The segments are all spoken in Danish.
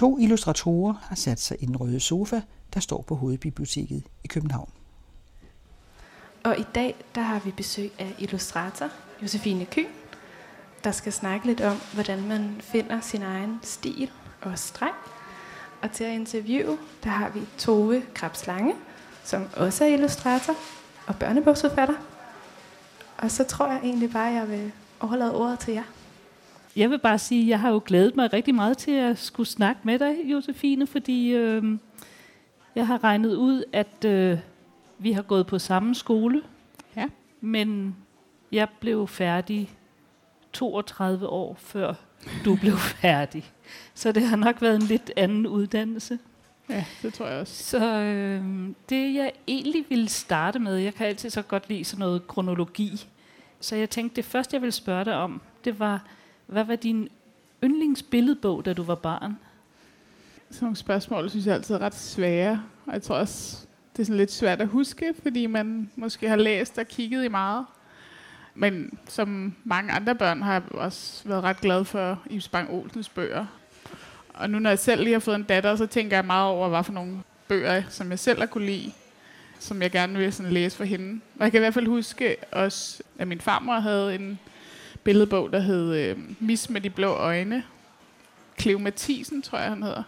To illustratorer har sat sig i den røde sofa, der står på Hovedbiblioteket i København. Og i dag der har vi besøg af illustrator Josefine Kyn, der skal snakke lidt om, hvordan man finder sin egen stil og streg. Og til at interviewe, der har vi Tove Krabslange, som også er illustrator og børnebogsforfatter. Og så tror jeg egentlig bare, at jeg vil overlade ordet til jer. Jeg vil bare sige, at jeg har jo glædet mig rigtig meget til at skulle snakke med dig, Josefine, fordi øh, jeg har regnet ud, at øh, vi har gået på samme skole, Ja. men jeg blev færdig 32 år før du blev færdig. Så det har nok været en lidt anden uddannelse. Ja, det tror jeg også. Så øh, det jeg egentlig ville starte med, jeg kan altid så godt lide sådan noget kronologi. Så jeg tænkte, det første jeg ville spørge dig om, det var, hvad var din yndlingsbilledbog, da du var barn? Sådan nogle spørgsmål, synes jeg altid er ret svære. Og jeg tror også, det er sådan lidt svært at huske, fordi man måske har læst og kigget i meget. Men som mange andre børn har jeg også været ret glad for Ibs Bang Olsens bøger. Og nu når jeg selv lige har fået en datter, så tænker jeg meget over, hvad for nogle bøger, som jeg selv har kunne lide, som jeg gerne vil sådan læse for hende. Og jeg kan i hvert fald huske også, at min farmor havde en billedbog, der hed øh, Mis med de blå øjne. Cleo Mathisen, tror jeg, han hedder.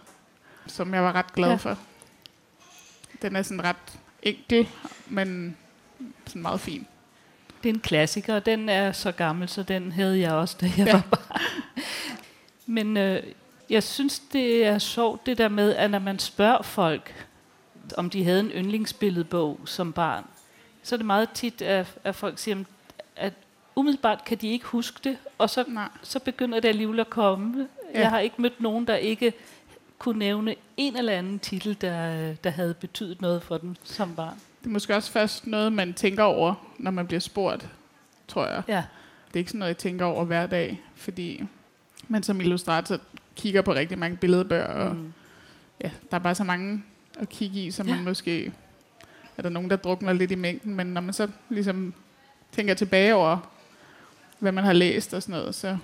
Som jeg var ret glad Ja. for. Den er sådan ret enkel, men sådan meget fin. Det er en klassiker, og den er så gammel, så den havde jeg også, da jeg. Ja. var barn. Men øh, jeg synes, det er sjovt det der med, at når man spørger folk, om de havde en yndlingsbilledbog som barn, så er det meget tit, at, at folk siger, at umiddelbart kan de ikke huske det, og så, Nej. så begynder det alligevel at komme. Ja. Jeg har ikke mødt nogen, der ikke kunne nævne en eller anden titel, der, der havde betydet noget for dem som barn. Det er måske også først noget, man tænker over, når man bliver spurgt, tror jeg. Ja. Det er ikke sådan noget, jeg tænker over hver dag, fordi man som illustrator kigger på rigtig mange billedbøger, og Mm. ja, der er bare så mange at kigge i, så Ja. man måske er der nogen, der drukner lidt i mængden, men når man så ligesom tænker tilbage over, hvad man har læst og sådan noget, så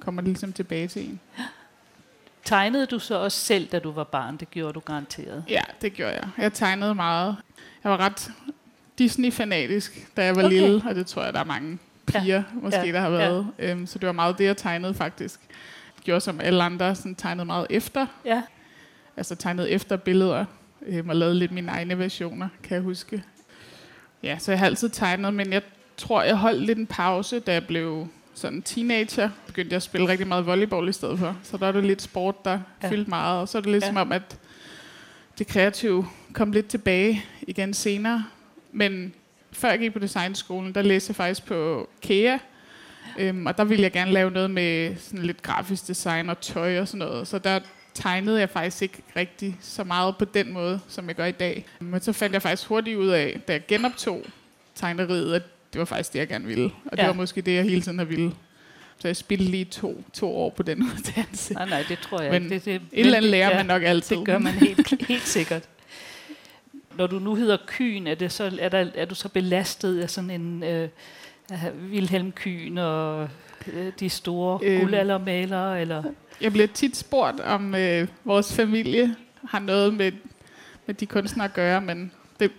kommer det ligesom tilbage til en. Tegnede du så også selv, da du var barn? Det gjorde du garanteret. Ja, det gjorde jeg. Jeg tegnede meget. Jeg var ret Disney-fanatisk, da jeg var Okay. lille, og det tror jeg, der er mange piger, ja. måske, ja. der har været. Ja. Øhm, så det var meget det, jeg tegnede faktisk. Jeg gjorde som alle andre, sådan tegnede meget efter. Ja. Altså tegnede efter billeder, øhm, og lavede lidt mine egne versioner, kan jeg huske. Ja, så jeg har altid tegnet, men jeg tror, jeg holdt lidt en pause, da jeg blev sådan teenager. Begyndte jeg at spille rigtig meget volleyball i stedet for. Så der er det lidt sport, der Ja. fyldte meget. Og så er det lidt ja. som om, at det kreative kom lidt tilbage igen senere. Men før jeg gik på designskolen, der læste jeg faktisk på KEA. Øhm, og der ville jeg gerne lave noget med sådan lidt grafisk design og tøj og sådan noget. Så der tegnede jeg faktisk ikke rigtig så meget på den måde, som jeg gør i dag. Men så fandt jeg faktisk hurtigt ud af, da jeg genoptog tegneriet, at det var faktisk det, jeg gerne ville. Og det Ja. var måske det, jeg hele tiden har ville. Så jeg spildte lige to, to år på den uddannelse. Nej, nej, det tror jeg Men ikke. Det, det, Et eller andet lærer ja, man nok altid. Det gør man helt, helt sikkert. Når du nu hedder Kyn, er, det så, er, der, er du så belastet af sådan en øh, Wilhelm Kyn og øh, de store Øhm. guldaldermalere? Eller? Jeg bliver tit spurgt, om øh, vores familie har noget med, med de kunstnere at gøre, men det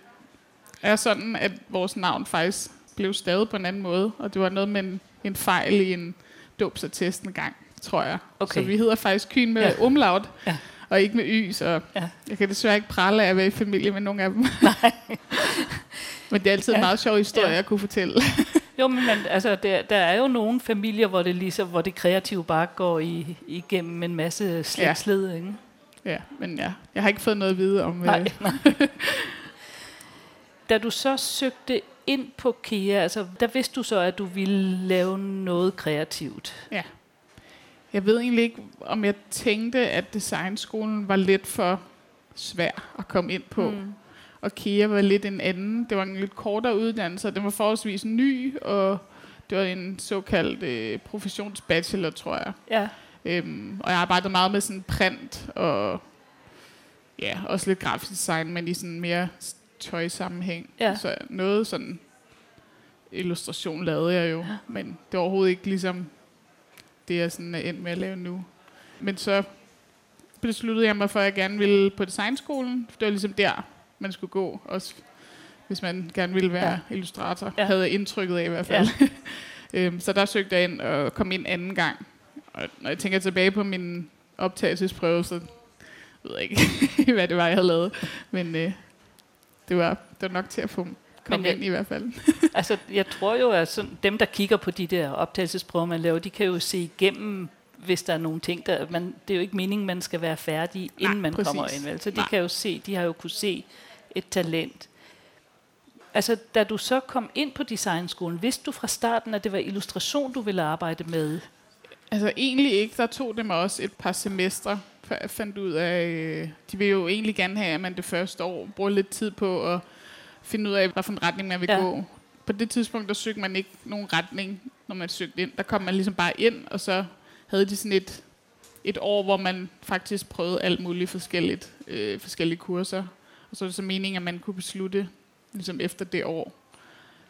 er sådan, at vores navn faktisk blev stavet på en anden måde, og det var noget med en, en fejl i en dåbsattest en gang, tror jeg. Okay. Så vi hedder faktisk Kyn med Ja. ja. umlaut, Ja. og ikke med y, så Ja. ja. jeg kan desværre ikke prale af at være i familie med nogen af dem. Nej. men det er altid Ja. en meget sjov historie, Ja. ja. jeg kunne fortælle. Jo, men man, altså, der, der er jo nogle familier, hvor det, ligesom, hvor det kreative bare går i, igennem en masse slægtsled. Ikke? ja, men ja, jeg har ikke fået noget at vide om... Nej, Øh, nej. Da du så søgte ind på KEA, altså, der vidste du så, at du ville lave noget kreativt. Jeg ved egentlig ikke, om jeg tænkte, at designskolen var lidt for svær at komme ind på. Mm. Og KEA var lidt en anden. Det var en lidt kortere uddannelse, og den var forholdsvis ny, og det var en såkaldt øh, professionsbachelor, tror jeg. Ja, Øhm, og jeg arbejdede meget med sådan print og ja, også lidt grafisk design, men i sådan mere tøjsammenhæng. Ja. Så noget sådan illustration lavede jeg jo, men det var overhovedet ikke ligesom det, jeg sådan er endt med at lave nu. Men så besluttede jeg mig for, at jeg gerne ville på designskolen. Det var ligesom der, man skulle gå, også hvis man gerne ville være ja. illustrator, ja. havde jeg indtrykket af i hvert fald. Ja. øhm, så der søgte jeg ind og kom ind anden gang. Og når jeg tænker tilbage på min optagelsesprøve, så ved jeg ikke, hvad det var, jeg havde lavet. Men øh, det, var, det var nok til at få komme ind i hvert fald. altså, jeg tror jo, at sådan, dem, der kigger på de der optagelsesprøver, man laver, de kan jo se igennem hvis der er nogle ting, der... Man, det er jo ikke meningen, man skal være færdig, inden Nej, man præcis. kommer ind. Vel? Så de Nej. kan jo se, de har jo kunne se et talent. Altså, da du så kom ind på designskolen, vidste du fra starten, at det var illustration, du ville arbejde med? Altså, egentlig ikke. Der tog det mig også et par semestre, fandt ud af... Øh, de vil jo egentlig gerne have, at man det første år bruger lidt tid på at finde ud af, hvilken retning man vil ja. gå. På det tidspunkt, der søgte man ikke nogen retning, når man søgte ind. Der kom man ligesom bare ind, og så havde de sådan et, et år, hvor man faktisk prøvede alt muligt forskelligt, øh, forskellige kurser. Og så er det så meningen, at man kunne beslutte ligesom efter det år,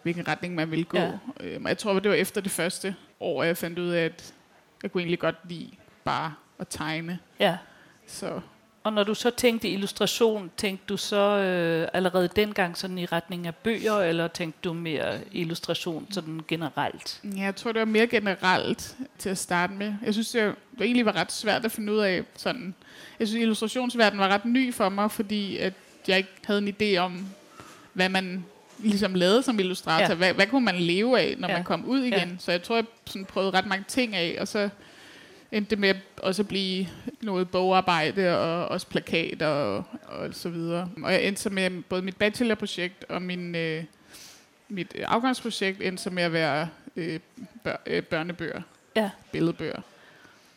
hvilken retning man ville gå. Ja. Øh, jeg tror, det var efter det første år, at jeg fandt ud af, at jeg kunne egentlig godt lide bare at tegne. Ja. Så og når du så tænkte illustration, tænkte du så øh, allerede dengang sådan i retning af bøger, eller tænkte du mere illustration sådan generelt? Ja, jeg tror, det var mere generelt til at starte med. Jeg synes, det, det egentlig var ret svært at finde ud af sådan... Jeg synes, illustrationsverdenen var ret ny for mig, fordi at jeg ikke havde en idé om, hvad man ligesom lavede som illustrator. Ja. Hvad, hvad kunne man leve af, når ja. man kom ud igen? Ja. Så jeg tror, jeg sådan prøvede ret mange ting af, og så endte med også at blive noget bogarbejde og også plakater og, og så videre. Og jeg endte så med både mit bachelorprojekt og min, øh, mit afgangsprojekt endte så med at være øh, bør, øh, børnebøger, ja. billedbøger.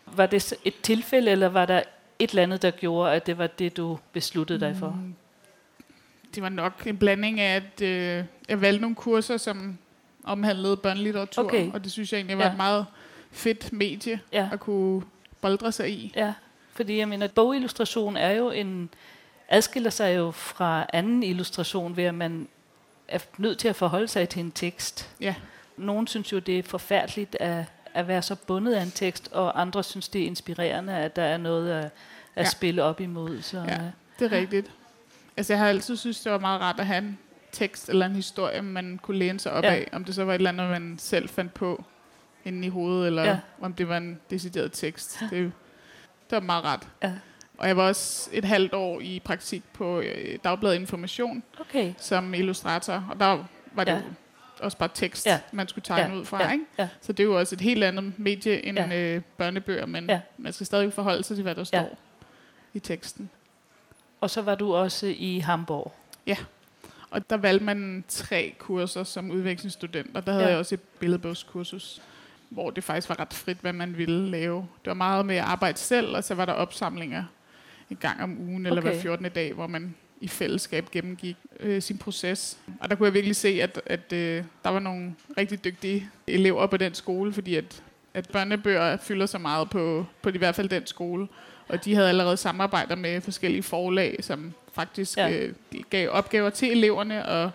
Var det et tilfælde, eller var der et eller andet, der gjorde, at det var det, du besluttede dig for? Mm, det var nok en blanding af, at øh, jeg valgte nogle kurser, som omhandlede børnelitteratur, okay. og det synes jeg egentlig var ja. et meget fedt medie ja. at kunne boldre sig i. Ja, fordi jeg mener, bogillustration er jo en, adskiller sig jo fra anden illustration, ved at man er nødt til at forholde sig til en tekst. Ja. Nogle synes jo, det er forfærdeligt at, at være så bundet af en tekst, og andre synes, det er inspirerende, at der er noget at, at ja. spille op imod. Så, ja, det er rigtigt. Altså, jeg har altid synes, det var meget rart at have en tekst eller en historie, man kunne læne sig op ja. af, om det så var et eller andet, man selv fandt på inde i hovedet, eller ja. om det var en decideret tekst. Ja. Det, det var meget ret. Ja. Og jeg var også et halvt år i praktik på øh, Dagbladet Information okay. som illustrator, og der var det ja. også bare tekst, ja. man skulle tegne ja. ud fra. Ja. Ikke? Ja. Så det er jo også et helt andet medie end ja. øh, børnebøger, men ja. man skal stadig forholde sig til, hvad der står ja. i teksten. Og så var du også i Hamburg. Ja, og der valgte man tre kurser som udvekslingsstudent, og der havde ja. jeg også et billedbogskursus hvor det faktisk var ret frit, hvad man ville lave. Det var meget med at arbejde selv, og så var der opsamlinger en gang om ugen, eller okay. hver 14. dag, hvor man i fællesskab gennemgik øh, sin proces. Og der kunne jeg virkelig se, at, at øh, der var nogle rigtig dygtige elever på den skole, fordi at, at børnebøger fylder så meget på, på i hvert fald den skole. Og de havde allerede samarbejder med forskellige forlag, som faktisk ja. øh, gav opgaver til eleverne, og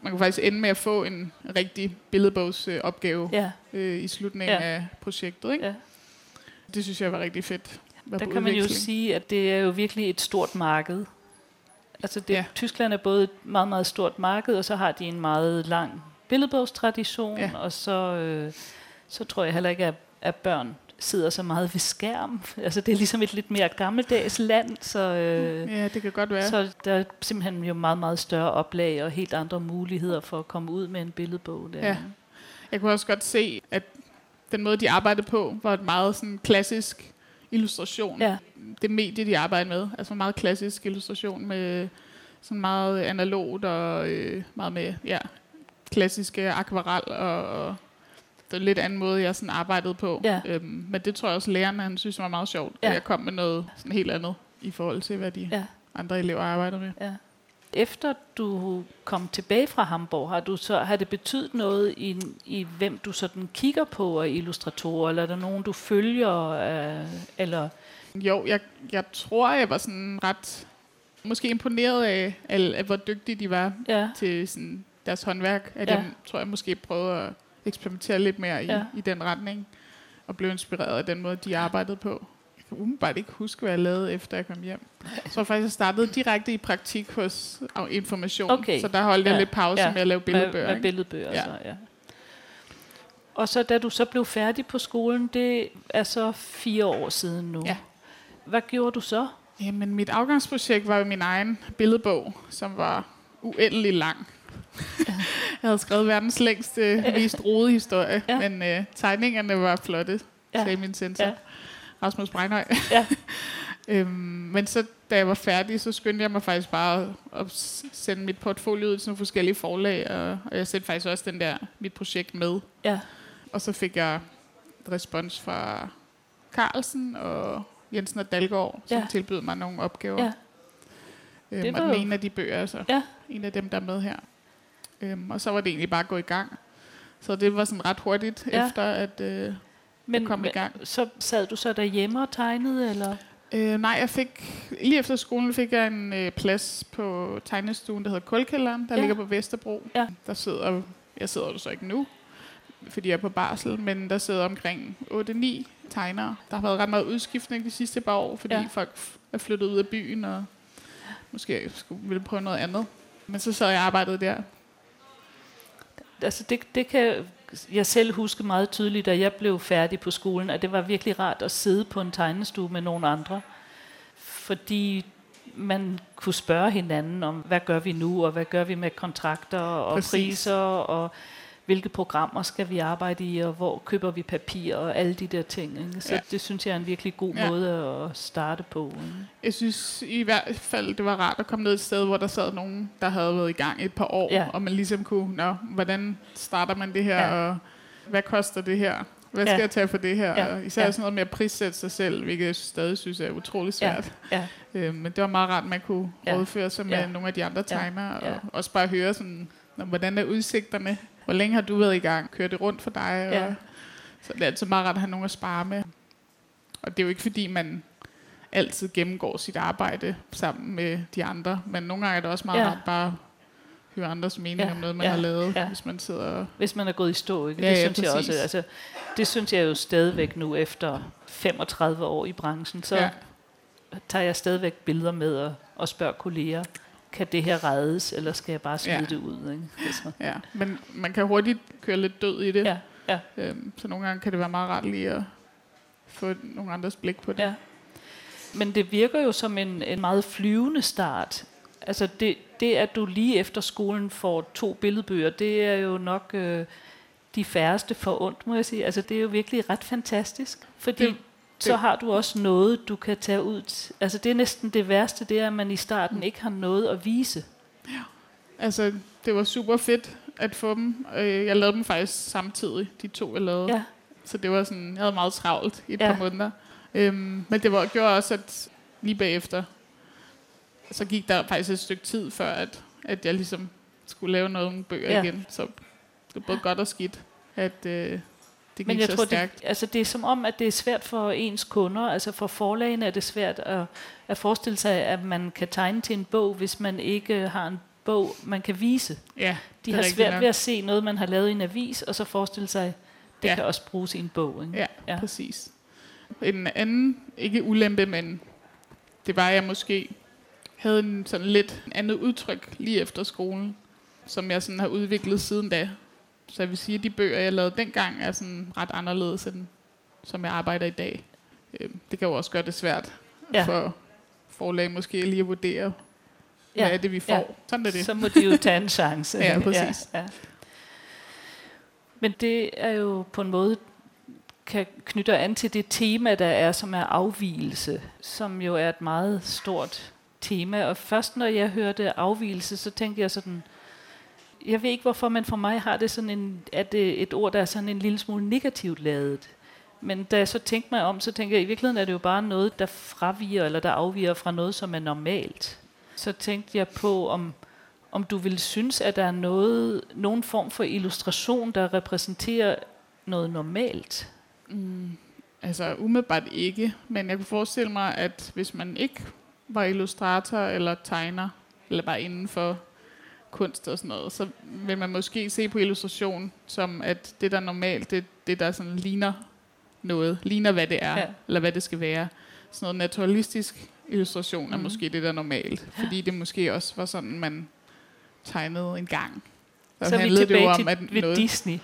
man kunne faktisk ende med at få en rigtig billedbogsopgave ja. øh, i slutningen ja. af projektet. Ikke? Ja. Det synes jeg var rigtig fedt. Var Der kan man jo sige, at det er jo virkelig et stort marked. Altså det, ja. Tyskland er både et meget, meget stort marked, og så har de en meget lang billedbogstradition, ja. og så, øh, så tror jeg heller ikke, at, at børn sidder så meget ved skærm. Altså det er ligesom et lidt mere gammeldags land, så, øh, ja, det kan godt være. så der er simpelthen jo meget, meget større oplag og helt andre muligheder for at komme ud med en billedbog. Der. Ja. Jeg kunne også godt se, at den måde, de arbejdede på, var et meget sådan klassisk illustration. Ja. Det medie, de arbejdede med, altså meget klassisk illustration med sådan meget analogt og øh, meget med ja, klassiske akvarel og, og det lidt anden måde, jeg sådan arbejdede på. Ja. Øhm, men det tror jeg også, lærerne han synes var meget sjovt. Ja. At jeg kom med noget sådan helt andet i forhold til, hvad de ja. andre elever arbejder med. Ja. Efter du kom tilbage fra Hamburg, har, du så, har det betydet noget i, i, hvem du sådan kigger på af illustratorer, eller er der nogen, du følger? Øh, eller? Jo, jeg, jeg tror, jeg var sådan ret måske imponeret af, af, af hvor dygtige de var ja. til sådan deres håndværk. At ja. jeg tror, jeg måske prøvede at eksperimentere lidt mere i, ja. i den retning, og blev inspireret af den måde, de arbejdede på. kan umiddelbart ikke huske, hvad jeg lavede, efter jeg kom hjem. Så jeg faktisk startede direkte i praktik hos Information. Okay. Så der holdt jeg Ja. lidt pause Ja. med at lave billedbøger. Med, med billedbøger, Ja. så, ja. Og så da du så blev færdig på skolen, det er så fire år siden nu. Ja. Hvad gjorde du så? Jamen, mit afgangsprojekt var jo min egen billedbog, som var uendelig lang. jeg havde skrevet verdens længste, mest rode historie, Ja. ja. men øh, tegningerne var flotte, Ja. ja. sagde min sensor. Ja. Ja. Rasmus Breinhøj. Ja. øhm, men så, da jeg var færdig, så skyndte jeg mig faktisk bare at sende mit portfolio ud til nogle forskellige forlag, og, og jeg sendte faktisk også den der, mit projekt med. Ja. Og så fik jeg respons fra Carlsen og Jensen og Dalgaard, som Ja. ja. tilbød mig nogle opgaver. Ja. Øhm, og den ene af de bøger, altså. Ja. En af dem, der er med her. Øhm, og så var det egentlig bare at gå i gang. Så det var sådan ret hurtigt, Ja. efter at øh, Men, jeg kom i gang. så sad du så derhjemme og tegnede, eller? Øh, nej, jeg fik, lige efter skolen fik jeg en øh, plads på tegnestuen, der hedder Kulkælderen, der Ja. ligger på Vesterbro. Ja. Der sidder, jeg sidder der så ikke nu, fordi jeg er på barsel, men der sidder omkring 8-9 tegnere. Der har været ret meget udskiftning de sidste par år, fordi Ja. folk er flyttet ud af byen, og måske skulle ville prøve noget andet. Men så sad jeg og arbejdede der. Altså det, det kan jeg selv huske meget tydeligt, da jeg blev færdig på skolen, at det var virkelig rart at sidde på en tegnestue med nogle andre. Fordi man kunne spørge hinanden om, hvad gør vi nu, og hvad gør vi med kontrakter og Præcis. priser, og hvilke programmer skal vi arbejde i, og hvor køber vi papir, og alle de der ting. Ikke? Så ja. Ja. det synes jeg er en virkelig god Ja. måde at starte på. Ikke? Jeg synes i hvert fald, det var rart at komme ned et sted, hvor der sad nogen, der havde været i gang et par år, Ja. og man ligesom kunne, nå, hvordan starter man det her, Ja. ja. og hvad koster det her? Hvad skal Ja. jeg tage for det her? Ja. Især Ja. ja. sådan noget med at prissætte sig selv, hvilket jeg stadig synes er utrolig svært. Ja. Øh, men det var meget rart, at man kunne Ja. ja. rådføre sig med Ja. ja. nogle af de andre Ja. Ja. og også bare høre sådan, hvordan er udsigterne? Hvor længe har du været i gang? Kører det rundt for dig? Ja. Og, så det er altid meget rart at have nogen at spare med. Og det er jo ikke fordi, man altid gennemgår sit arbejde sammen med de andre, men nogle gange er det også meget Ja. ja. rart bare at høre andres mening Ja. om noget, man Ja. har lavet, Ja. hvis man sidder og... Hvis man er gået i stå, ikke? Ja, det ja, synes jeg også. Altså, det synes jeg jo stadigvæk nu efter 35 år i branchen. Så Ja. tager jeg stadigvæk billeder med og, og spørger kolleger, kan det her reddes, eller skal jeg bare smide Ja. det ud? Ikke? Altså, Ja, men man kan hurtigt køre lidt død i det. ja, ja, Øhm, så nogle gange kan det være meget rart lige at få nogle andres blik på det. ja. Men det virker jo som en, en meget flyvende start. Altså det, det, at du lige efter skolen får to billedbøger, det er jo nok øh, de færreste for ondt, må jeg sige. Altså det er jo virkelig ret fantastisk, fordi Det- så har du også noget, du kan tage ud. Altså det er næsten det værste, det er, at man i starten ikke har noget at vise. Altså, det var super fedt at få dem. Øh, Jeg lavede dem faktisk samtidig, de to jeg lavede. Ja, Så det var sådan, jeg havde meget travlt i et Ja. par måneder. Øhm, men det var, gjorde også, at lige bagefter, så gik der faktisk et stykke tid, før at, at jeg ligesom skulle lave nogle bøger Ja. ja. igen. Så det var både godt og skidt, at øh, det gik Men jeg så tror, stærkt. det, altså det er som om, at det er svært for ens kunder, altså for forlagene er det svært at, at forestille sig, at man kan tegne til en bog, hvis man ikke har en bog, man kan vise. Ja, De det har svært nok. ved at se noget, man har lavet i en avis, og så forestille sig, det Ja. kan også bruges i en bog. Ikke? Ja. ja, præcis. En anden, ikke ulempe, men det var, at jeg måske havde en sådan lidt andet udtryk lige efter skolen, som jeg sådan har udviklet siden da. Så jeg vil sige, at de bøger, jeg lavede dengang, er sådan ret anderledes, end som jeg arbejder i dag. Øh, Det kan jo også gøre det svært Ja. ja. for forlag måske lige at vurdere, Ja, hvad er det, vi får. ja. Sådan er det. Så må de jo tage en chance. Ja, præcis. Ja, ja. Men det er jo på en måde kan knytte an til det tema, der er, som er afvielse, som jo er et meget stort tema. Og først når jeg hørte afvielse, så tænkte jeg sådan, jeg ved ikke hvorfor, men for mig har det sådan en, at det et ord, der er sådan en lille smule negativt lavet. Men da jeg så tænkte mig om, så tænker jeg, i virkeligheden er det jo bare noget, der fraviger, eller der afviger fra noget, som er normalt. Så tænkte jeg på, om, om du ville synes, at der er noget, nogen form for illustration, der repræsenterer noget normalt. Mm, altså umiddelbart ikke, men jeg kunne forestille mig, at hvis man ikke var illustrator eller tegner, eller bare inden for kunst og sådan noget, så vil man måske se på illustration som, at det, der er normalt, det det, der sådan ligner noget, ligner hvad det er, Ja. eller hvad det skal være. sådan noget naturalistisk illustration er Mhm. måske det, der er normalt. Fordi det måske også var sådan, man tegnede en gang. Så er vi handlede det jo tilbage om, til at ved noget, Disney.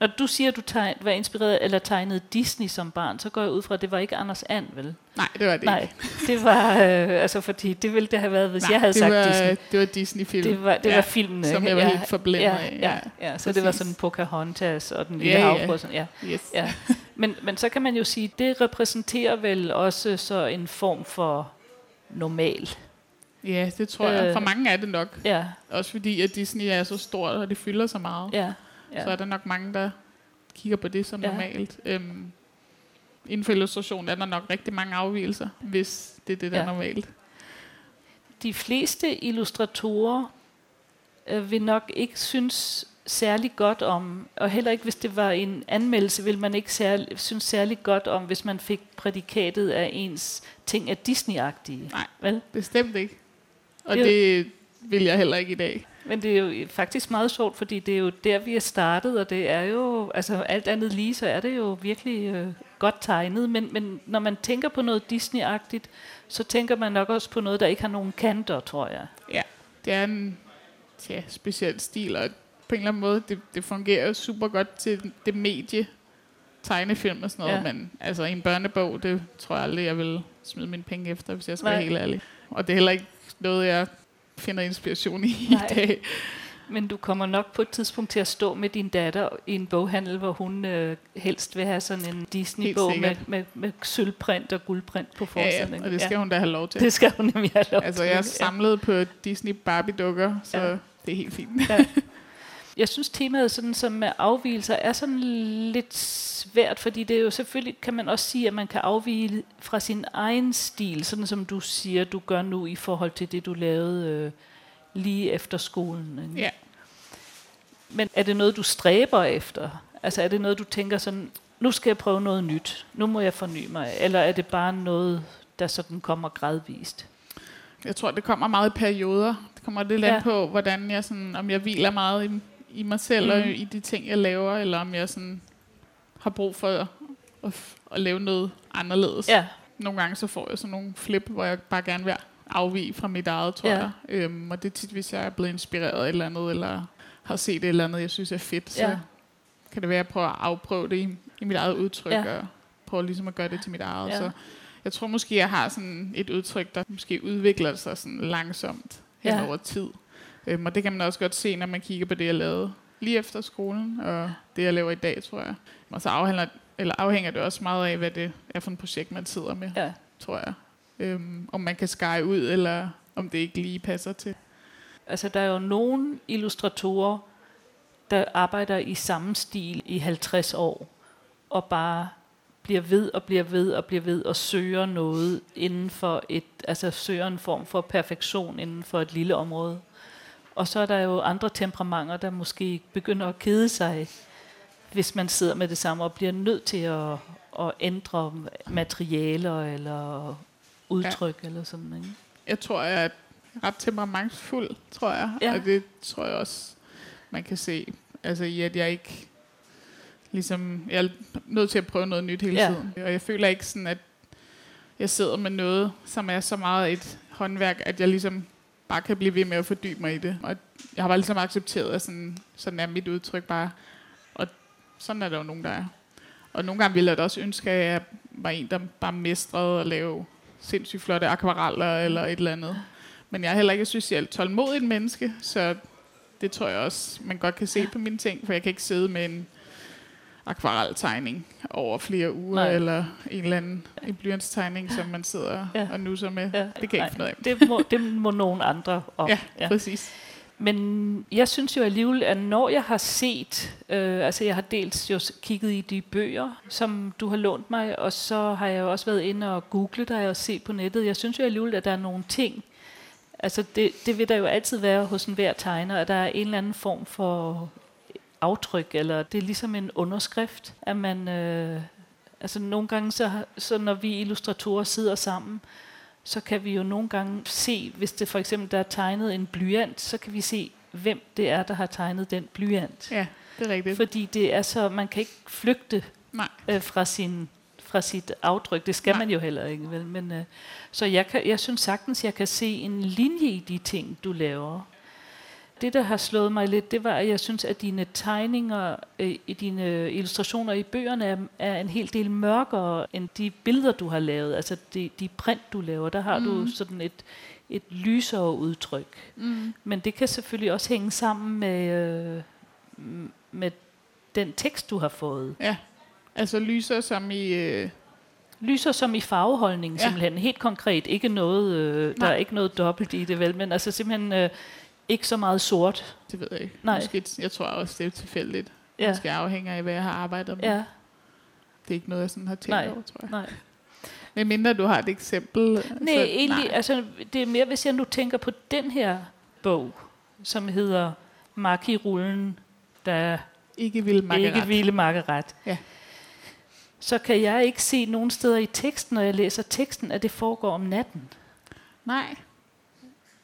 Når du siger, at du tegn, var inspireret eller tegnede Disney som barn, så går jeg ud fra, at det var ikke Anders And, vel? Nej, det var det Nej, ikke. det var, øh, altså fordi det ville det have været, hvis Nej, jeg havde det sagt var, Disney. Det var Disney-film. Det var, det ja, var filmene. som jeg var ja, helt forblændet ja, af. Ja, ja, så det var sådan Pocahontas og den lille Ja, ja, ja. Sådan, ja. Yes. Ja. Men, men så kan man jo sige, det repræsenterer vel også så en form for normal. Ja, det tror jeg. Øh. For mange er det nok. Ja, Også fordi, at Disney er så stort, og det fylder så meget. ja, Ja. Så er der nok mange, der kigger på det som Ja. normalt. Øhm, inden for illustration er der nok rigtig mange afvielser, hvis det er det, der Ja. er normalt. De fleste illustratorer øh, vil nok ikke synes særlig godt om, og heller ikke hvis det var en anmeldelse, vil man ikke særlig, synes særlig godt om, hvis man fik prædikatet af ens ting er Disney-agtige. Nej. Vel? Bestemt ikke. Og Det det vil jeg heller ikke i dag. Men det er jo faktisk meget sjovt, fordi det er jo der, vi er startet, og det er jo, altså alt andet lige, så er det jo virkelig øh, godt tegnet, men, men når man tænker på noget Disney-agtigt, så tænker man nok også på noget, der ikke har nogen kanter, tror jeg. Ja, det er en ja, speciel stil, og på en eller anden måde, det, det fungerer jo super godt til det medie, tegnefilm og sådan noget, Ja. men altså en børnebog, det tror jeg aldrig, jeg vil smide mine penge efter, hvis jeg skal Nej. være helt ærlig. Og det er heller ikke noget, jeg finder inspiration i Nej. i dag. Men du kommer nok på et tidspunkt til at stå med din datter i en boghandel, hvor hun øh, helst vil have sådan en Disney-bog med, med, med sølvprint og guldprint på Ja, forsiden. ja, og det skal hun da have lov til. det skal hun nemlig have lov Altså, til. jeg er samlet på Disney Barbie-dukker, så Ja. ja. det er helt fint. Jeg synes temaet sådan som med afvielser er sådan lidt svært, fordi det er jo selvfølgelig, kan man også sige, at man kan afvige fra sin egen stil, sådan som du siger, du gør nu i forhold til det, du lavede øh, lige efter skolen. ikke? Ja. Men er det noget, du stræber efter? Altså er det noget, du tænker sådan, nu skal jeg prøve noget nyt, nu må jeg forny mig, eller er det bare noget, der sådan kommer gradvist? Jeg tror, det kommer meget i perioder. Det kommer lidt Ja. an på, hvordan jeg sådan, om jeg hviler meget i, i mig selv mm. Og i de ting, jeg laver, eller om jeg sådan har brug for at, at, lave noget anderledes. Ja, Nogle gange så får jeg sådan nogle flip, hvor jeg bare gerne vil afvige fra mit eget, tror Ja. jeg. Øhm, og det er tit, hvis jeg er blevet inspireret af et eller andet, eller har set et eller andet, jeg synes er fedt, så Ja. kan det være, at jeg prøver at afprøve det i, i mit eget udtryk, Ja. og prøve ligesom at gøre det til mit eget. Ja. Så jeg tror måske, jeg har sådan et udtryk, der måske udvikler sig sådan langsomt hen ja. over tid. Øhm, og det kan man også godt se, når man kigger på det, jeg lavede lige efter skolen, og det, jeg laver i dag, tror jeg. Og så afhænger, eller afhænger det også meget af, hvad det er for et projekt, man sidder med, ja. tror jeg. Øhm, om man kan skære ud, eller om det ikke lige passer til. Altså, der er jo nogle illustratorer, der arbejder i samme stil i 50 år, og bare bliver ved og bliver ved og bliver ved og søger noget inden for et, altså søger en form for perfektion inden for et lille område. Og så er der jo andre temperamenter, der måske begynder at kede sig, hvis man sidder med det samme og bliver nødt til at, at ændre materialer eller udtryk ja. eller sådan, ikke? Jeg tror, jeg er ret temperamentsfuld, tror jeg. Ja. Og det tror jeg også, man kan se. Altså i, at jeg ikke ligesom, jeg er nødt til at prøve noget nyt hele Ja. tiden. Og jeg føler ikke sådan, at jeg sidder med noget, som er så meget et håndværk, at jeg ligesom bare kan blive ved med at fordybe mig i det. Og jeg har bare ligesom accepteret, at sådan, sådan er mit udtryk bare. Og sådan er der jo nogen, der er. Og nogle gange ville jeg da også ønske, at jeg var en, der bare mestrede at lave sindssygt flotte akvareller eller et eller andet. Men jeg er heller ikke et socialt tålmodigt menneske, så det tror jeg også, man godt kan se på mine ting, for jeg kan ikke sidde med en akvareltegning over flere uger, Nej. Eller en eller anden en blyantstegning, som man sidder Ja. ja. og nusser med. Ja, Ja. Det kan jeg ikke finde af. Det må, det må nogen andre om. Ja, ja, præcis. Men jeg synes jo alligevel, at når jeg har set, øh, altså jeg har dels jo kigget i de bøger, som du har lånt mig, og så har jeg jo også været inde og google dig og set på nettet. Jeg synes jo alligevel, at der er nogle ting, altså det, det vil der jo altid være hos en hver tegner, at der er en eller anden form for aftryk, eller det er ligesom en underskrift, at man, øh, altså nogle gange, så, så når vi illustratorer sidder sammen, så kan vi jo nogle gange se, hvis det for eksempel der er tegnet en blyant, så kan vi se, hvem det er, der har tegnet den blyant. Ja, det er rigtigt. Fordi det er så, man kan ikke flygte Nej. øh, fra sin fra sit aftryk. Det skal Nej. man jo heller ikke. Vel? Men, øh, så jeg, kan, jeg synes sagtens, jeg kan se en linje i de ting, du laver. Det, der har slået mig lidt, det var, at jeg synes, at dine tegninger, øh, i dine illustrationer i bøgerne er, er en hel del mørkere end de billeder, du har lavet. Altså de, de print, du laver, der har mm. du sådan et, et lysere udtryk. Mm. Men det kan selvfølgelig også hænge sammen med, øh, med den tekst, du har fået. Ja, altså lyser som i... Øh, Lyser som i farveholdning Ja. simpelthen. Helt konkret. Ikke noget, øh, der er ikke noget dobbelt i det vel, men altså simpelthen øh, ikke så meget sort. det ved jeg ikke. Nej. Måske, jeg tror også, det er tilfældigt. Ja. Måske afhænger af, hvad jeg har arbejdet med. ja, Det er ikke noget, jeg sådan har tænkt Nej. over, tror jeg. nej. Men mindre du har et eksempel. Nej, så, egentlig, nej. altså det er mere, hvis jeg nu tænker på den her bog, som hedder Marki-rullen, der Ikke vil makke ikke ville makke ret. Ja. Så kan jeg ikke se nogen steder i teksten, når jeg læser teksten, at det foregår om natten. Nej.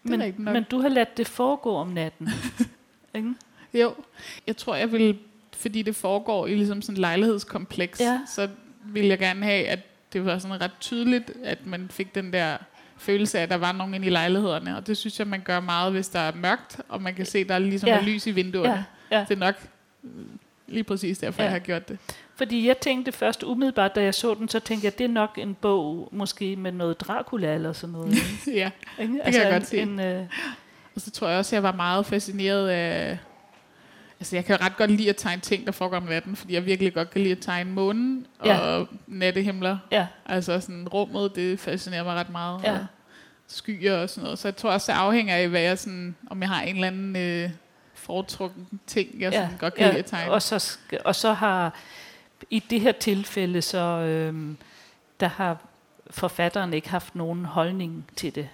Men, men du har ladt det foregå om natten. ikke? Jo, jeg tror, jeg vil, fordi det foregår i ligesom sådan et lejlighedskompleks, Ja. så vil jeg gerne have, at det var sådan ret tydeligt, at man fik den der følelse af, at der var nogen inde i lejlighederne. Og det synes jeg, man gør meget, hvis der er mørkt, og man kan se, at der er ligesom Ja. er lys i vinduerne. Ja, ja. Det er nok lige præcis derfor, Ja. jeg har gjort det. Fordi jeg tænkte først umiddelbart, da jeg så den, så tænkte jeg, det er nok en bog, måske med noget Dracula eller sådan noget. ja. Ikke? kan jeg en, godt se. En, øh, Og så tror jeg også, at jeg var meget fascineret af... Altså, jeg kan ret godt lide at tegne ting, der foregår om natten, fordi jeg virkelig godt kan lide at tegne månen Ja. og nattehimler. ja, Altså sådan rummet, det fascinerer mig ret meget. Ja. Og skyer og sådan noget. Så jeg tror også, det afhænger af, hvad jeg sådan, om jeg har en eller anden øh, foretrukken ting, jeg sådan godt kan lide at tegne. Og så, og så har, i det her tilfælde, så øhm, der har forfatteren ikke haft nogen holdning til det.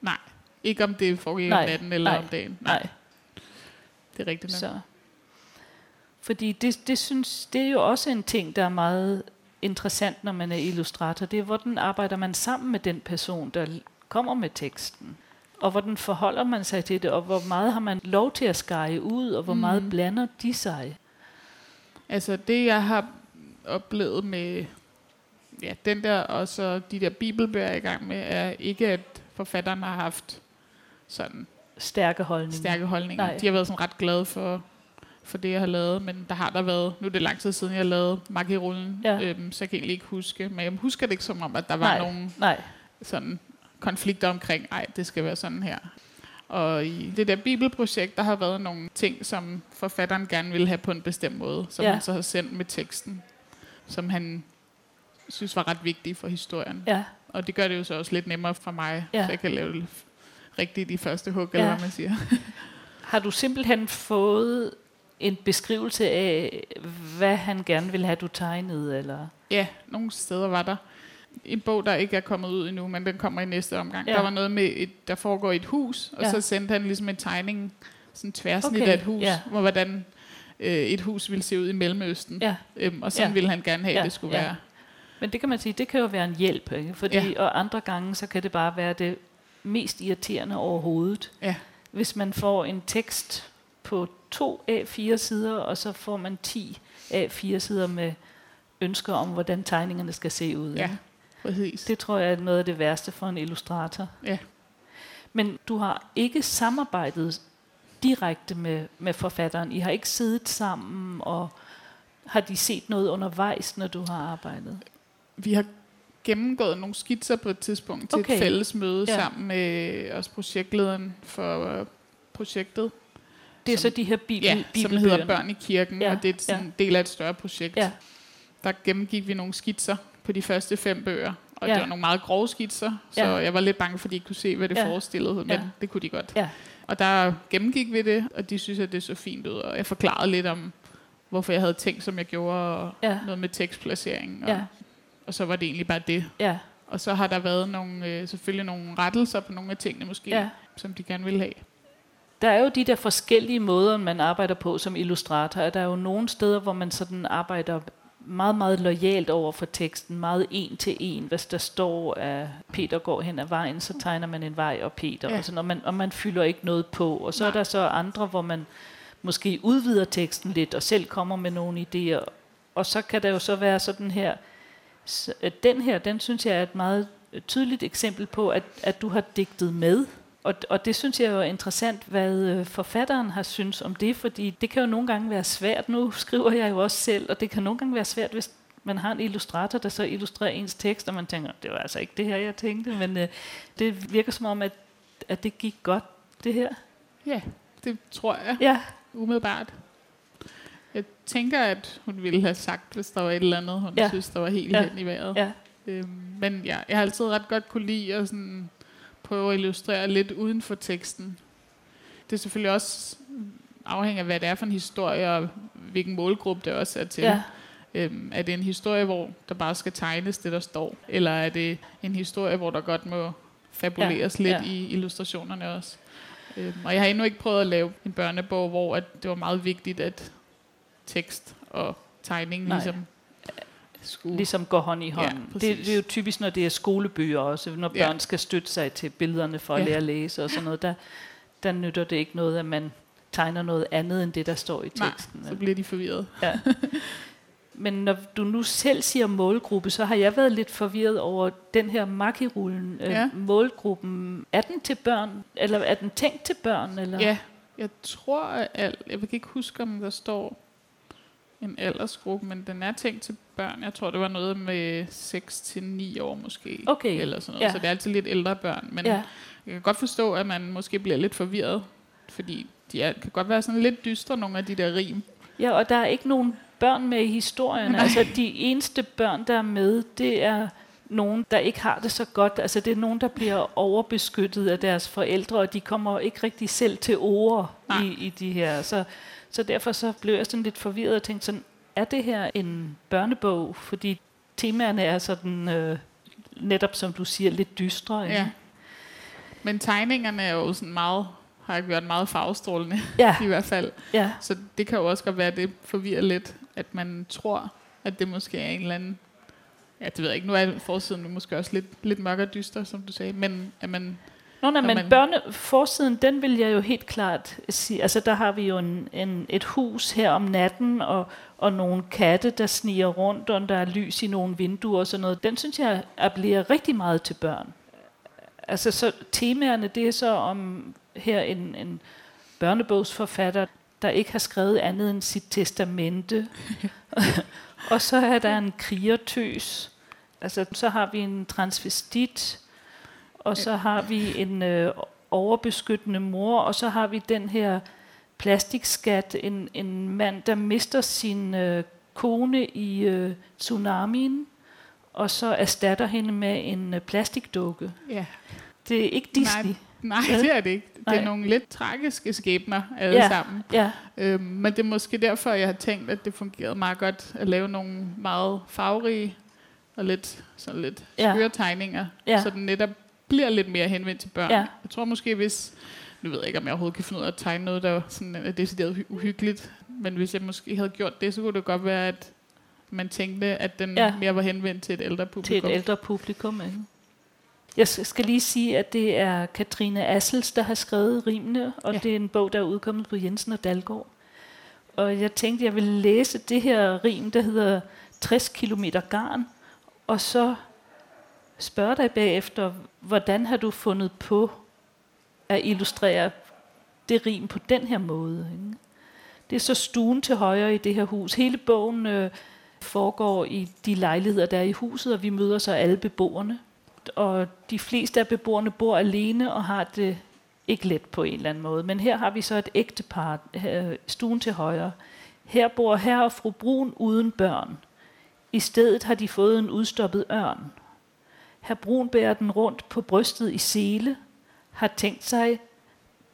Nej, ikke om det foregår om Nej, natten eller nej, om dagen. Nej. det er rigtigt nok. Så. Fordi det, det, synes, det er jo også en ting, der er meget interessant, når man er illustrator. Det er, hvordan arbejder man sammen med den person, der kommer med teksten. Og hvordan forholder man sig til det, og hvor meget har man lov til at skære ud, og hvor mm. meget blander de sig. Altså det, jeg har oplevet med ja, den der, og så de der bibelbøger, jeg er i gang med, er ikke, at forfatteren har haft sådan Stærke holdninger. stærke holdninger. Nej. De har været sådan ret glade for, for det, jeg har lavet, men der har der været, nu er det lang tid siden, jeg lavede Magirullen, Ja. øhm, så jeg kan egentlig ikke huske, men jeg husker det ikke som om, at der var Nej. nogle Nej, sådan konflikter omkring, ej, det skal være sådan her. Og i det der bibelprojekt, der har været nogle ting, som forfatteren gerne ville have på en bestemt måde, som Ja. han så har sendt med teksten, som han synes var ret vigtige for historien. ja, Og det gør det jo så også lidt nemmere for mig, Ja. så jeg kan lave det rigtigt i første hug, Ja. eller hvad man siger. Har du simpelthen fået en beskrivelse af, hvad han gerne vil have, du tegnede? Eller? Ja, nogle steder var der. En bog, der ikke er kommet ud endnu, men den kommer i næste omgang. Ja. Der var noget med, et, der foregår i et hus, og Ja. så sendte han ligesom en tegning, sådan tværsnit Okay, af et hus, ja. hvor hvordan øh, et hus ville se ud i Mellemøsten. Ja. Øhm, og sådan Ja. ville han gerne have, Ja, det skulle ja. være. Men det kan man sige, det kan jo være en hjælp, ikke? Fordi, Ja. og andre gange, så kan det bare være det mest irriterende overhovedet. Ja. Hvis man får en tekst på to A4 sider, og så får man 10 A4 sider med ønsker om, hvordan tegningerne skal se ud. Ja, præcis. Det tror jeg er noget af det værste for en illustrator. Ja. Men du har ikke samarbejdet direkte med, med forfatteren. I har ikke siddet sammen, og har de set noget undervejs, når du har arbejdet? Vi har gennemgået nogle skitser på et tidspunkt til Okay. et fælles møde Ja. ja. sammen med også projektlederen for øh, projektet. Det er Som- så de her bibel, Ja, som hedder Børn i kirken, Ja, ja, og det er sådan en del af et større projekt. Ja. Der gennemgik vi nogle skitser på de første fem bøger, og Ja. det var nogle meget grove skitser, så Ja. jeg var lidt bange, fordi ikke kunne se, hvad det Ja. forestillede, men Ja. det kunne de godt. Ja. Og der gennemgik vi det, og de synes, at det så fint ud, og jeg forklarede lidt om, hvorfor jeg havde tænkt, som jeg gjorde, og Ja. noget med tekstplacering, og, Ja, og så var det egentlig bare det. ja, Og så har der været nogle, øh, selvfølgelig nogle rettelser på nogle af tingene måske, ja. som de gerne ville have. Der er jo de der forskellige måder, man arbejder på som illustrator. Der er jo nogle steder, hvor man sådan arbejder meget, meget lojalt over for teksten, meget en til en. Hvis der står, at Peter går hen ad vejen, så tegner man en vej og Peter, Ja. og, sådan, og, man, og man fylder ikke noget på. Og så er Nej. der så andre, hvor man måske udvider teksten lidt, og selv kommer med nogle idéer. Og så kan der jo så være sådan her den her, den synes jeg er et meget tydeligt eksempel på, at, at du har digtet med. Og, og det synes jeg jo er interessant, hvad øh, forfatteren har synes om det, fordi det kan jo nogle gange være svært. Nu skriver jeg jo også selv, og det kan nogle gange være svært, hvis man har en illustrator, der så illustrerer ens tekst, og man tænker, det var altså ikke det her, jeg tænkte, men øh, det virker som om, at, at det gik godt, det her. Ja, det tror jeg. Ja. Umiddelbart. Jeg tænker, at hun ville have sagt, hvis der var et eller andet, hun ja. synes, der var helt ja. hen i vejret. Ja. Øhm, men ja, jeg har altid ret godt kunne lide at sådan prøve at illustrere lidt uden for teksten. Det er selvfølgelig også afhængig af, hvad det er for en historie, og hvilken målgruppe det også er til. Ja. Øhm, er det en historie, hvor der bare skal tegnes det, der står? Eller er det en historie, hvor der godt må fabuleres ja. lidt ja. i illustrationerne også? Øhm, og jeg har endnu ikke prøvet at lave en børnebog, hvor at det var meget vigtigt, at tekst og tegning Nej. ligesom skulle... Ligesom går hånd i hånd. Ja, det, det er jo typisk, når det er skolebøger også, når børn ja. skal støtte sig til billederne for at ja. lære at læse og sådan noget. Der, der nytter det ikke noget, at man tegner noget andet end det, der står i teksten. Nej, så bliver de forvirret. Ja. Men når du nu selv siger målgruppe, så har jeg været lidt forvirret over den her makirullen. Øh, ja. Øh, målgruppen, er den til børn, eller er den tænkt til børn? Eller? Ja, jeg tror, at jeg kan ikke huske, om der står en aldersgruppe, men den er tænkt til børn. Jeg tror, det var noget med 6 til 9 år måske. Okay. Eller sådan noget. Ja. Så det er altid lidt ældre børn. Men ja. jeg kan godt forstå, at man måske bliver lidt forvirret. Fordi de er, kan godt være sådan lidt dystre, nogle af de der rim. Ja, og der er ikke nogen børn med i historien. Nej. Altså de eneste børn, der er med, det er nogen, der ikke har det så godt. Altså det er nogen, der bliver overbeskyttet af deres forældre, og de kommer ikke rigtig selv til ord i, i de her. Så, så derfor så blev jeg sådan lidt forvirret og tænkte sådan, er det her en børnebog? Fordi temaerne er sådan, øh, netop som du siger, lidt dystre. Ikke? Ja. Men tegningerne er jo sådan meget har jeg gjort meget farvestrålende, ja. i hvert fald. Ja. Så det kan jo også godt være, at det forvirrer lidt, at man tror, at det måske er en eller anden... Ja, det ved jeg ikke. Nu er forsiden måske også lidt, lidt mørk og dyster, som du sagde, men at man... Nå, nej, men man børne, forsiden, den vil jeg jo helt klart sige. Altså, der har vi jo en, en, et hus her om natten, og, og nogle katte, der sniger rundt, og der er lys i nogle vinduer og sådan noget. Den synes jeg appellerer rigtig meget til børn. Altså, så temaerne, det er så om her en, en børnebogsforfatter, der ikke har skrevet andet end sit testamente. og så er der en krigertøs. Altså, så har vi en transvestit, og så har vi en øh, overbeskyttende mor, og så har vi den her plastikskat, en, en mand, der mister sin øh, kone i øh, tsunamien, og så erstatter hende med en øh, plastikdukke. Ja. Det er ikke Disney. Nej, nej det er det ikke. Det er nogle lidt tragiske skæbner alle ja. sammen. Ja. Øhm, men det er måske derfor, jeg har tænkt, at det fungerede meget godt at lave nogle meget farverige og lidt, sådan lidt ja. skøre tegninger, ja. så den netop bliver lidt mere henvendt til børn. Ja. Jeg tror måske, hvis... Nu ved jeg ikke, om jeg overhovedet kan finde ud af at tegne noget, der sådan er decideret uhyggeligt. Men hvis jeg måske havde gjort det, så kunne det godt være, at man tænkte, at den ja. mere var henvendt til et ældre publikum. Til et ældre publikum, ikke? Jeg skal lige sige, at det er Katrine Assels, der har skrevet rimene, og ja. det er en bog, der er udkommet på Jensen og Dalgaard. Og jeg tænkte, jeg ville læse det her rim, der hedder 60 km garn, og så spørge dig bagefter, hvordan har du fundet på at illustrere det rim på den her måde? Ikke? Det er så stuen til højre i det her hus. Hele bogen øh, foregår i de lejligheder, der er i huset, og vi møder så alle beboerne og de fleste af beboerne bor alene og har det ikke let på en eller anden måde. Men her har vi så et ægtepar, stuen til højre. Her bor herre og fru Brun uden børn. I stedet har de fået en udstoppet ørn. Herr Brun bærer den rundt på brystet i sele, har tænkt sig,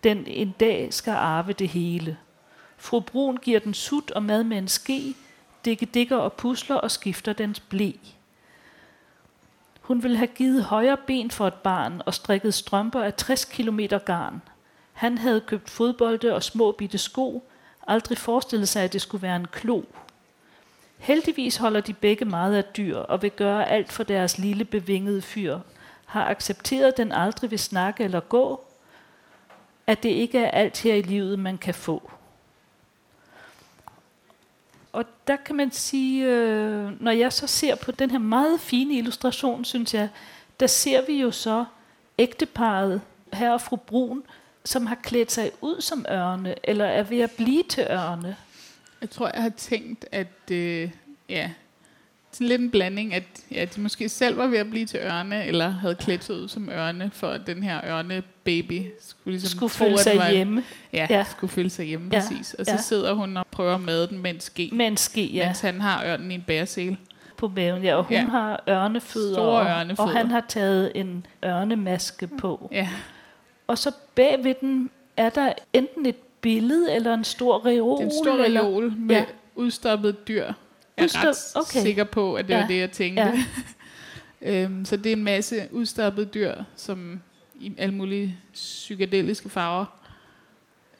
den en dag skal arve det hele. Fru Brun giver den sut og mad med en ske, dikke dikker og pusler og skifter dens blæ. Hun ville have givet højre ben for et barn og strikket strømper af 60 km garn. Han havde købt fodbolde og små bitte sko, aldrig forestillet sig, at det skulle være en klo. Heldigvis holder de begge meget af dyr og vil gøre alt for deres lille bevingede fyr, har accepteret, den aldrig vil snakke eller gå, at det ikke er alt her i livet, man kan få. Og der kan man sige, øh, når jeg så ser på den her meget fine illustration, synes jeg, der ser vi jo så ægteparet, herre og fru Brun, som har klædt sig ud som ørne, eller er ved at blive til ørne. Jeg tror, jeg har tænkt, at øh, ja, sådan lidt en blanding, at ja, de måske selv var ved at blive til ørne, eller havde klædt sig ud som ørne, for at den her ørne-baby skulle, ligesom Skulle tro, føle at sig var, hjemme Ja, Ja. skulle føle sig hjemme, Ja, præcis. Og så ja. sidder hun og prøver med den med en ske, med en ske ja, mens han har ørnen i en bæresele. på maven. Ja, og hun Ja. har ørnefødder, Store og, ørnefødder. og han har taget en ørnemaske på. Ja, Og så bag ved den er der enten et billede eller en stor reol. det er en stor eller, reol med Ja. ja. udstoppet dyr. Jeg er Udstop- ret okay. sikker på, at det Ja. var det, jeg tænkte. Ja. øhm, så det er en masse udstoppede dyr, som i alle mulige psykedeliske farver,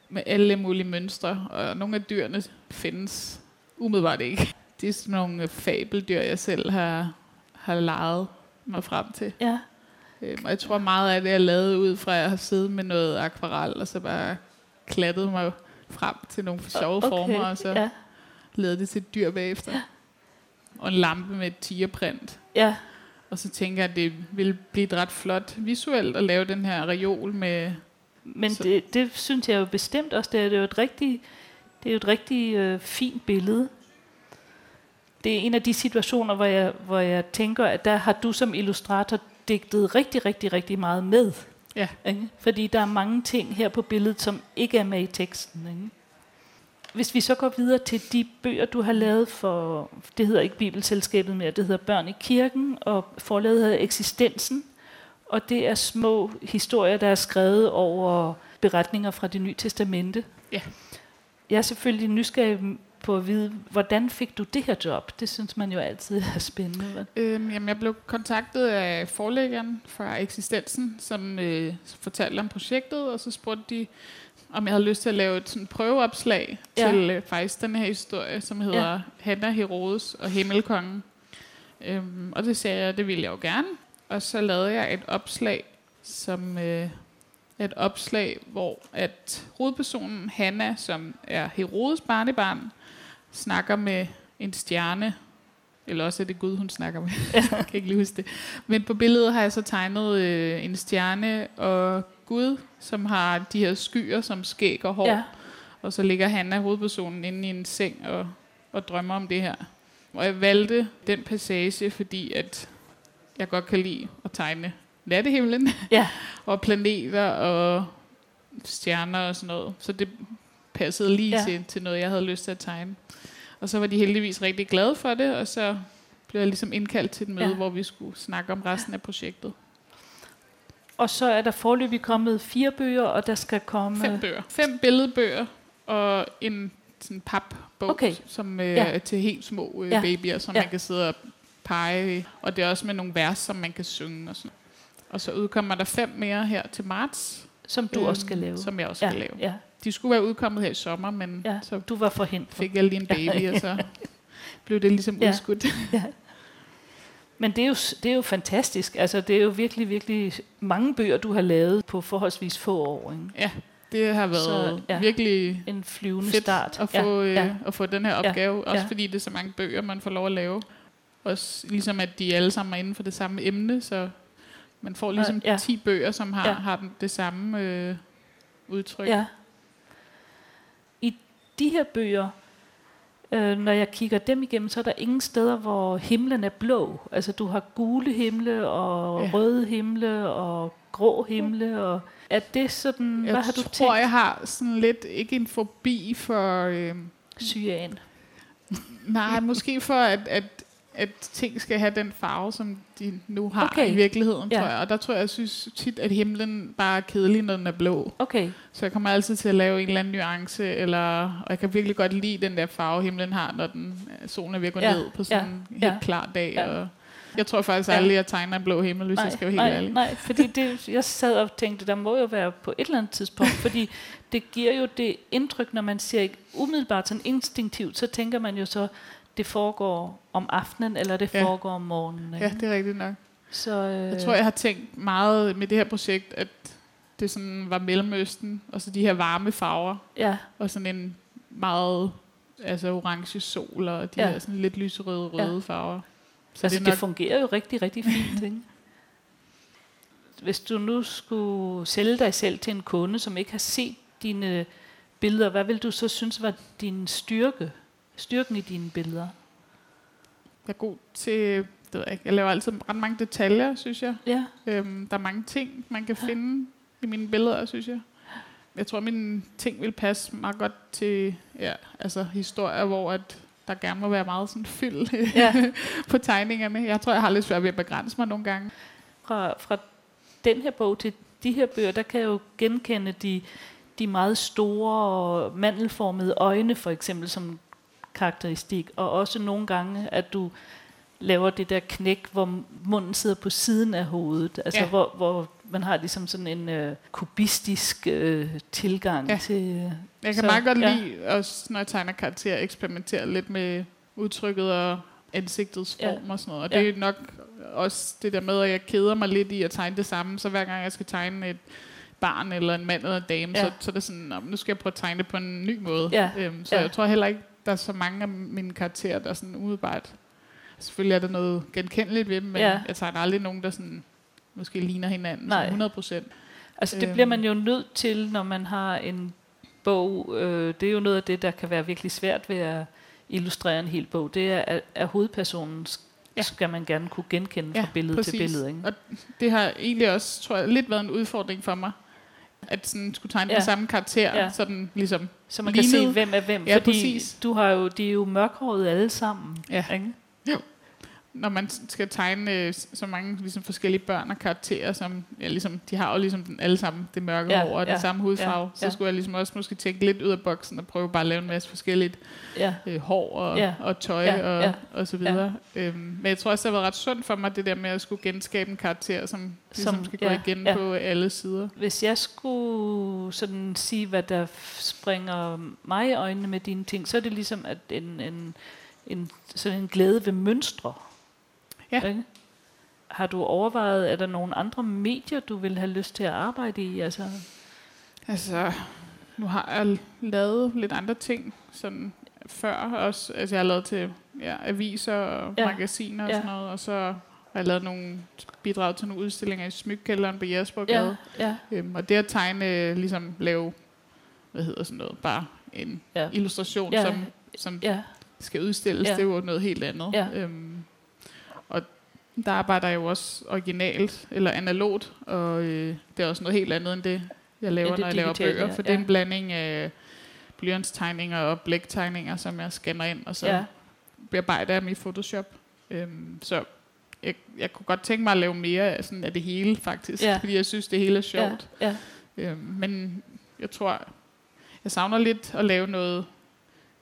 med alle mulige mønstre, og nogle af dyrene findes umiddelbart ikke. Det er sådan nogle fabeldyr, jeg selv har, har leget mig frem til. Ja, Øhm, og jeg tror meget af det er lavet ud fra, at jeg har siddet med noget akvarel, og så bare klattet mig frem til nogle sjove okay. former, og så ja, lavet det til et dyr bagefter. Ja. Og en lampe med et tigerprint. ja, Og så tænker jeg, at det ville blive et ret flot visuelt at lave den her reol med... men Så- det, det synes jeg jo bestemt også, det er, det er jo et rigtig, det er jo et rigtig øh, fint billede. Det er en af de situationer, hvor jeg, hvor jeg tænker, at der har du som illustrator digtet rigtig, rigtig, rigtig meget med. Ja. Ikke? Fordi der er mange ting her på billedet, som ikke er med i teksten. Ikke? Hvis vi så går videre til de bøger, du har lavet for, det hedder ikke Bibelselskabet mere, det hedder Børn i kirken, og forlaget hedder Eksistensen. Og det er små historier, der er skrevet over beretninger fra det nye testamente. Ja. Jeg er selvfølgelig nysgerrig på at vide, hvordan fik du det her job? Det synes man jo altid er spændende. vel? Øhm, jamen, jeg blev kontaktet af forlæggeren fra Eksistensen, som øh, fortalte om projektet, og så spurgte de, om jeg havde lyst til at lave et sådan prøveopslag Ja. til øh, faktisk den her historie, som hedder ja. Hanna Herodes og Himmelkongen. Øhm, og det sagde jeg, det ville jeg jo gerne. Og så lavede jeg et opslag, som øh, et opslag, hvor at hovedpersonen Hanna, som er Herodes barnebarn, snakker med en stjerne, eller også er det Gud, hun snakker med. jeg kan ikke lige huske det. Men på billedet har jeg så tegnet øh, en stjerne og Gud, som har de her skyer som skæg og hår. Ja, Og så ligger Hanna, hovedpersonen, inde i en seng og, og drømmer om det her. Og jeg valgte den passage, fordi at jeg godt kan lide at tegne nattehimlen ja, og planeter og stjerner og sådan noget. Så det passede lige Ja. til, til noget, jeg havde lyst til at tegne. Og så var de heldigvis rigtig glade for det, og så blev jeg ligesom indkaldt til et møde, Ja. hvor vi skulle snakke om resten af projektet. og så er der forløbig kommet fire bøger, og der skal komme... Fem bøger. Fem billedbøger og en sådan papbog, Okay. som øh, Ja. er til helt små øh, Ja. babyer, som Ja. man kan sidde og pege i. Og det er også med nogle vers, som man kan synge og sådan. Og så udkommer der fem mere her til marts, som du øhm, også skal lave. som jeg også ja, skal lave. Ja, De skulle være udkommet her i sommer, men ja. ja. så Du var forhindret. fik jeg lige en baby, og så blev det ligesom Ja. udskudt. Men det er, jo, det er jo fantastisk. Altså, det er jo virkelig, virkelig mange bøger, du har lavet på forholdsvis få år. Ikke? Ja, det har været Så, ja. virkelig En flyvende fedt start. at få, ja, ja, ja. ja. at få den her opgave. Ja. Også ja. fordi det er så mange bøger, man får lov at lave. Også ligesom at de alle sammen er inden for det samme emne, så man får ligesom Ja. ja. 10 bøger, som har, Ja. ja. har den, det samme øh, udtryk. Ja. De her bøger, øh, når jeg kigger dem igennem, så er der ingen steder, hvor himlen er blå. Altså du har gule himle og ja. Røde himle og grå himle. Og er det sådan, Jeg hvad har du tror, tænkt? jeg har sådan lidt, ikke en fobi for... Øh, Cyan. nej, måske for, at, at, at ting skal have den farve, som de nu har Okay. i virkeligheden, Ja. tror jeg. Og der tror jeg, jeg synes tit, at himlen bare er kedelig, når den er blå. Okay, Så jeg kommer altid til at lave en eller anden nuance, eller, og jeg kan virkelig godt lide den der farve, himlen har, når den, øh, solen er ved at gå Ja, ned på sådan en ja, helt ja. klar dag. Ja. Og jeg tror faktisk aldrig, jeg tegner en blå himmel, hvis nej, jeg skal være helt nej, ærlig. nej, fordi det, jeg sad og tænkte, der må jo være på et eller andet tidspunkt, fordi det giver jo det indtryk, når man ser ikke umiddelbart sådan instinktivt, så tænker man jo så, det foregår om aftenen, eller det Ja. foregår om morgenen. Ikke? Ja, det er rigtigt nok. Så, øh, Jeg tror, jeg har tænkt meget med det her projekt, at det sådan var Mellemøsten, og så de her varme farver, Ja, og sådan en meget altså orange sol og de Ja. her sådan lidt lyserøde røde Ja. farver. Så altså, det er det nok- fungerer jo rigtig, rigtig fint. Ikke? Hvis du nu skulle sælge dig selv til en kunde, som ikke har set dine billeder, hvad vil du så synes var din styrke? Styrken i dine billeder? Jeg er god til, det ved jeg ikke, jeg laver altid ret mange detaljer, synes jeg. Ja, Øhm, der er mange ting, man kan finde i mine billeder, synes jeg. Jeg tror, mine ting vil passe meget godt til ja, altså historier, hvor at der gerne må være meget sådan fyld Ja. på tegningerne. Jeg tror, jeg har lidt svært ved at begrænse mig nogle gange. fra, fra den her bog til de her bøger, der kan jeg jo genkende de, de meget store mandelformede øjne, for eksempel som karakteristik, og også nogle gange, at du laver det der knæk, hvor munden sidder på siden af hovedet, altså Ja. hvor, hvor man har ligesom sådan en øh, kubistisk øh, tilgang Ja. til... Øh, Jeg kan Så, meget godt ja. ja. lide, også når jeg tegner karakterer, eksperimentere lidt med udtrykket og ansigtets Ja. form og sådan noget. Og Ja. det er nok også det der med, at jeg keder mig lidt i at tegne det samme, så hver gang jeg skal tegne et barn eller en mand eller en dame, Ja. ja. så, så er det sådan, "Nå, men nu skal jeg prøve at tegne det på en ny måde. Ja. Øhm, så Ja. ja. jeg tror heller ikke, der er så mange af mine karakterer, der er sådan umiddelbart... Selvfølgelig er der noget genkendeligt ved dem, men Ja. jeg tegner aldrig nogen, der sådan, måske ligner hinanden Nej. Nej. 100 procent. Altså det Øhm. bliver man jo nødt til, når man har en bog. Øh, det er jo noget af det, der kan være virkelig svært ved at illustrere en hel bog. Det er, at, at hovedpersonen Ja. skal man gerne kunne genkende fra Ja, billede til præcis. billede. Ikke? Og det har egentlig også, tror jeg, lidt været en udfordring for mig. At sådan skulle tegne Ja. den samme karakter, ja. sådan ligesom, Så man kan se, Lignede. hvem er hvem. Ja, fordi præcis. du har jo, de er jo mørkhårede alle sammen. Ja. Ikke? Når man skal tegne øh, så mange ligesom, forskellige børn og karakterer, som ja, ligesom, de har jo ligesom den, alle sammen det mørke Ja, hår og ja, den samme hudfarve, ja, så ja. skulle jeg ligesom også måske tænke lidt ud af boksen og prøve bare at lave en masse forskelligt Ja. øh, hår og, Ja. og tøj Ja, og, ja. og så videre. Ja. Øhm, men jeg tror også, det har været ret sundt for mig, det der med at skulle genskabe en karakter, som, ligesom Som- skal ja, gå igen ja. på alle sider. Hvis jeg skulle sådan sige, hvad der springer mig i øjnene med dine ting, så er det ligesom at en, en, en, sådan en glæde ved mønstre. Ja. Ikke? Har du overvejet, er der nogle andre medier, du vil have lyst til at arbejde i? Altså, Altså, nu har jeg lavet lidt andre ting sådan før også. Altså, jeg har lavet til ja, aviser og Ja. magasiner og Ja. sådan noget, og så har jeg lavet nogle bidrag til nogle udstillinger i Smykkælderen på Jespergade. ja, ja, Øhm, og det at tegne, ligesom lave, hvad hedder sådan noget, bare en Ja. illustration, Ja. som, som ja, skal udstilles, Ja. ja. det er jo noget helt andet. Ja. Øhm, og der arbejder jeg jo også originalt, eller analogt, og øh, det er også noget helt andet end det, jeg laver, det når jeg laver bøger, ja. for det er Ja. en blanding af blyantstegninger og blæktegninger, som jeg scanner ind, og så ja. ja. bearbejder jeg dem i Photoshop. Øhm, så jeg, jeg kunne godt tænke mig at lave mere af, sådan af det hele, faktisk, Ja. fordi jeg synes, det hele er sjovt. Ja, Øhm, men jeg tror, jeg savner lidt at lave noget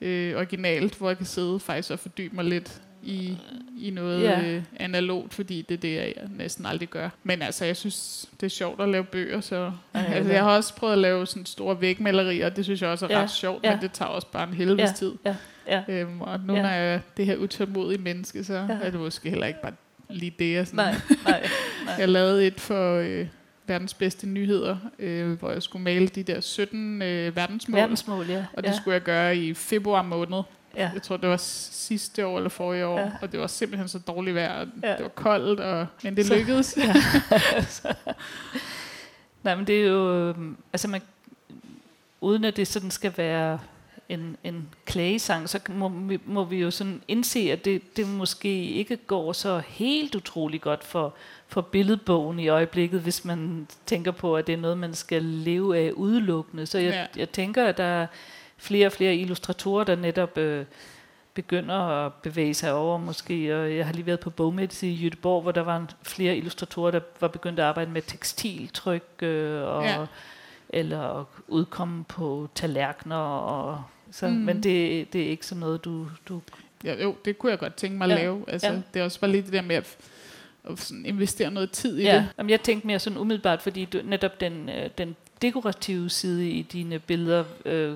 øh, originalt, hvor jeg kan sidde faktisk og fordybe mig lidt i, i noget Ja. øh, analogt, fordi det er det, jeg næsten aldrig gør. Men altså, jeg synes, det er sjovt at lave bøger, så Ja, ja, altså, jeg har også prøvet at lave sådan store vægmalerier, og det synes jeg også er Ja, ret sjovt, ja. men det tager også bare en helvedes Ja, tid. ja, ja. Øhm, og nu Ja. når jeg det her utålmodige menneske, så Ja. er det måske heller ikke bare lige det, jeg sådan Nej, nej, nej. jeg lavede et for øh, verdens bedste nyheder, øh, hvor jeg skulle male de der 17 øh, verdensmål. Verdensmål, ja. Og det ja. skulle jeg gøre i februar måned. Ja. Jeg tror, det var sidste år eller forrige år. Ja. Og det var simpelthen så dårligt vejr. Ja. Det var koldt, og, men det Så- lykkedes. Ja. Nej, men det er jo, øhm, altså man, uden at det sådan skal være en, en klagesang, så må, vi- må vi jo sådan indse, at det, det måske ikke går så helt utrolig godt for, for billedbogen i øjeblikket, hvis man tænker på, at det er noget, man skal leve af udelukkende. Så jeg, Ja. jeg tænker, at der er flere og flere illustratorer, der netop øh, begynder at bevæge sig over måske. Og jeg har lige været på Bogmets i Jødeborg, hvor der var flere illustratorer, der var begyndt at arbejde med tekstiltryk øh, og Ja. eller at udkomme på tallerkener. Og, så, mm. Men det, det er ikke sådan noget, du... du Ja, jo, det kunne jeg godt tænke mig at Ja. lave. Altså, Ja. Det er også bare lidt det der med at, at sådan investere noget tid i ja. det. Jamen, jeg tænkte mere sådan umiddelbart, fordi du, netop den, øh, den dekorative side i dine billeder, øh,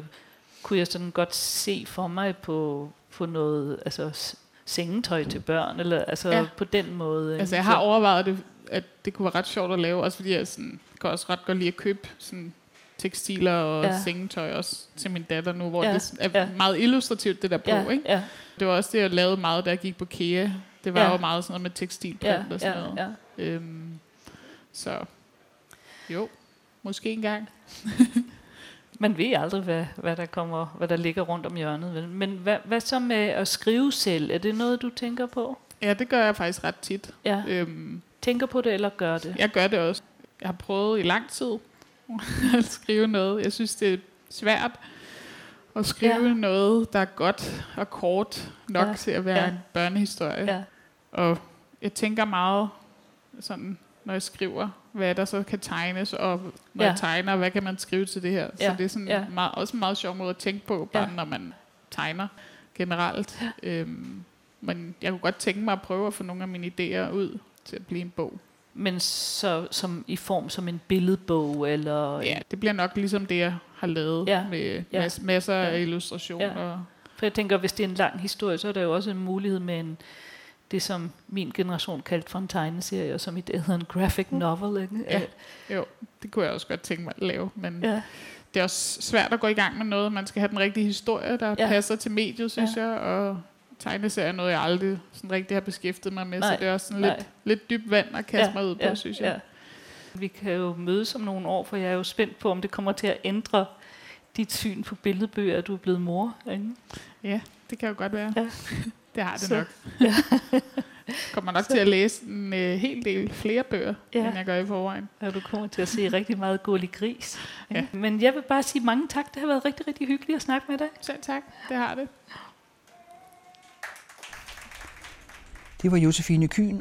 kunne jeg sådan godt se for mig på, på noget, altså sengetøj til børn, eller altså ja. På den måde. Altså, jeg har overvejet det, at det kunne være ret sjovt at lave, også fordi jeg sådan, kan også ret godt lide at købe sådan tekstiler og Ja. sengetøj også til min datter nu, hvor Ja, det er ja. meget illustrativt, det der bog, ja, ikke? ja, Det var også det, jeg lavede meget, da jeg gik på KEA. Det var ja. jo meget sådan noget med tekstilprint ja, og sådan ja, noget. ja. Øhm, så jo, måske engang. Man ved aldrig, hvad, hvad, der kommer, hvad der ligger rundt om hjørnet. Vel? Men hvad, hvad så med at skrive selv? Er det noget, du tænker på? Ja, det gør jeg faktisk ret tit. Ja. Øhm, Tænker på det, eller gør det? jeg gør det også. Jeg har prøvet i lang tid at skrive noget. Jeg synes, det er svært at skrive Ja. noget, der er godt og kort nok Ja. til at være ja. en børnehistorie. Ja. Og jeg tænker meget sådan, når jeg skriver, hvad der så kan tegnes, og når Ja. jeg tegner, hvad kan man skrive til det her. Ja. Så det er sådan Ja. ja. meget, også en meget sjov måde at tænke på, bare Ja. ja. når man tegner generelt. Øhm, men jeg kunne godt tænke mig at prøve at få nogle af mine idéer ud til at blive en bog. Men så som i form som en billedbog, eller... Ja, det bliver nok ligesom det, jeg har lavet Ja. ja. med Ja. mas- masser Ja. af illustrationer. Ja. Ja. For jeg tænker, hvis det er en lang historie, så er der jo også en mulighed med en, det, som min generation kaldte for en tegneserie, og som i dag hedder en graphic novel. Ikke? Mm. Ja. Jo, det kunne jeg også godt tænke mig at lave, men ja. det er også svært at gå i gang med noget. Man skal have den rigtige historie, der Ja. ja. passer til mediet, synes Ja. ja. jeg, og tegneserier er noget, jeg aldrig sådan rigtig har beskæftiget mig med, Nej. så det er også sådan Nej. lidt, lidt dybt vand at kaste mig ud på, synes jeg. Ja. Vi kan jo mødes om nogle år, for jeg er jo spændt på, om det kommer til at ændre dit syn på billedbøger, at du er blevet mor. Ikke? Ja, det kan jo godt være. Ja. Det har det Så- nok. kommer nok til at læse en øh, hel del flere bøger, Ja. ja. end jeg gør i forvejen. Og du kommer til at se rigtig meget gullig gris. Ja. Men jeg vil bare sige mange tak. Det har været rigtig, rigtig hyggeligt at snakke med dig. Selv tak, det har det. Det var Josefine Kyn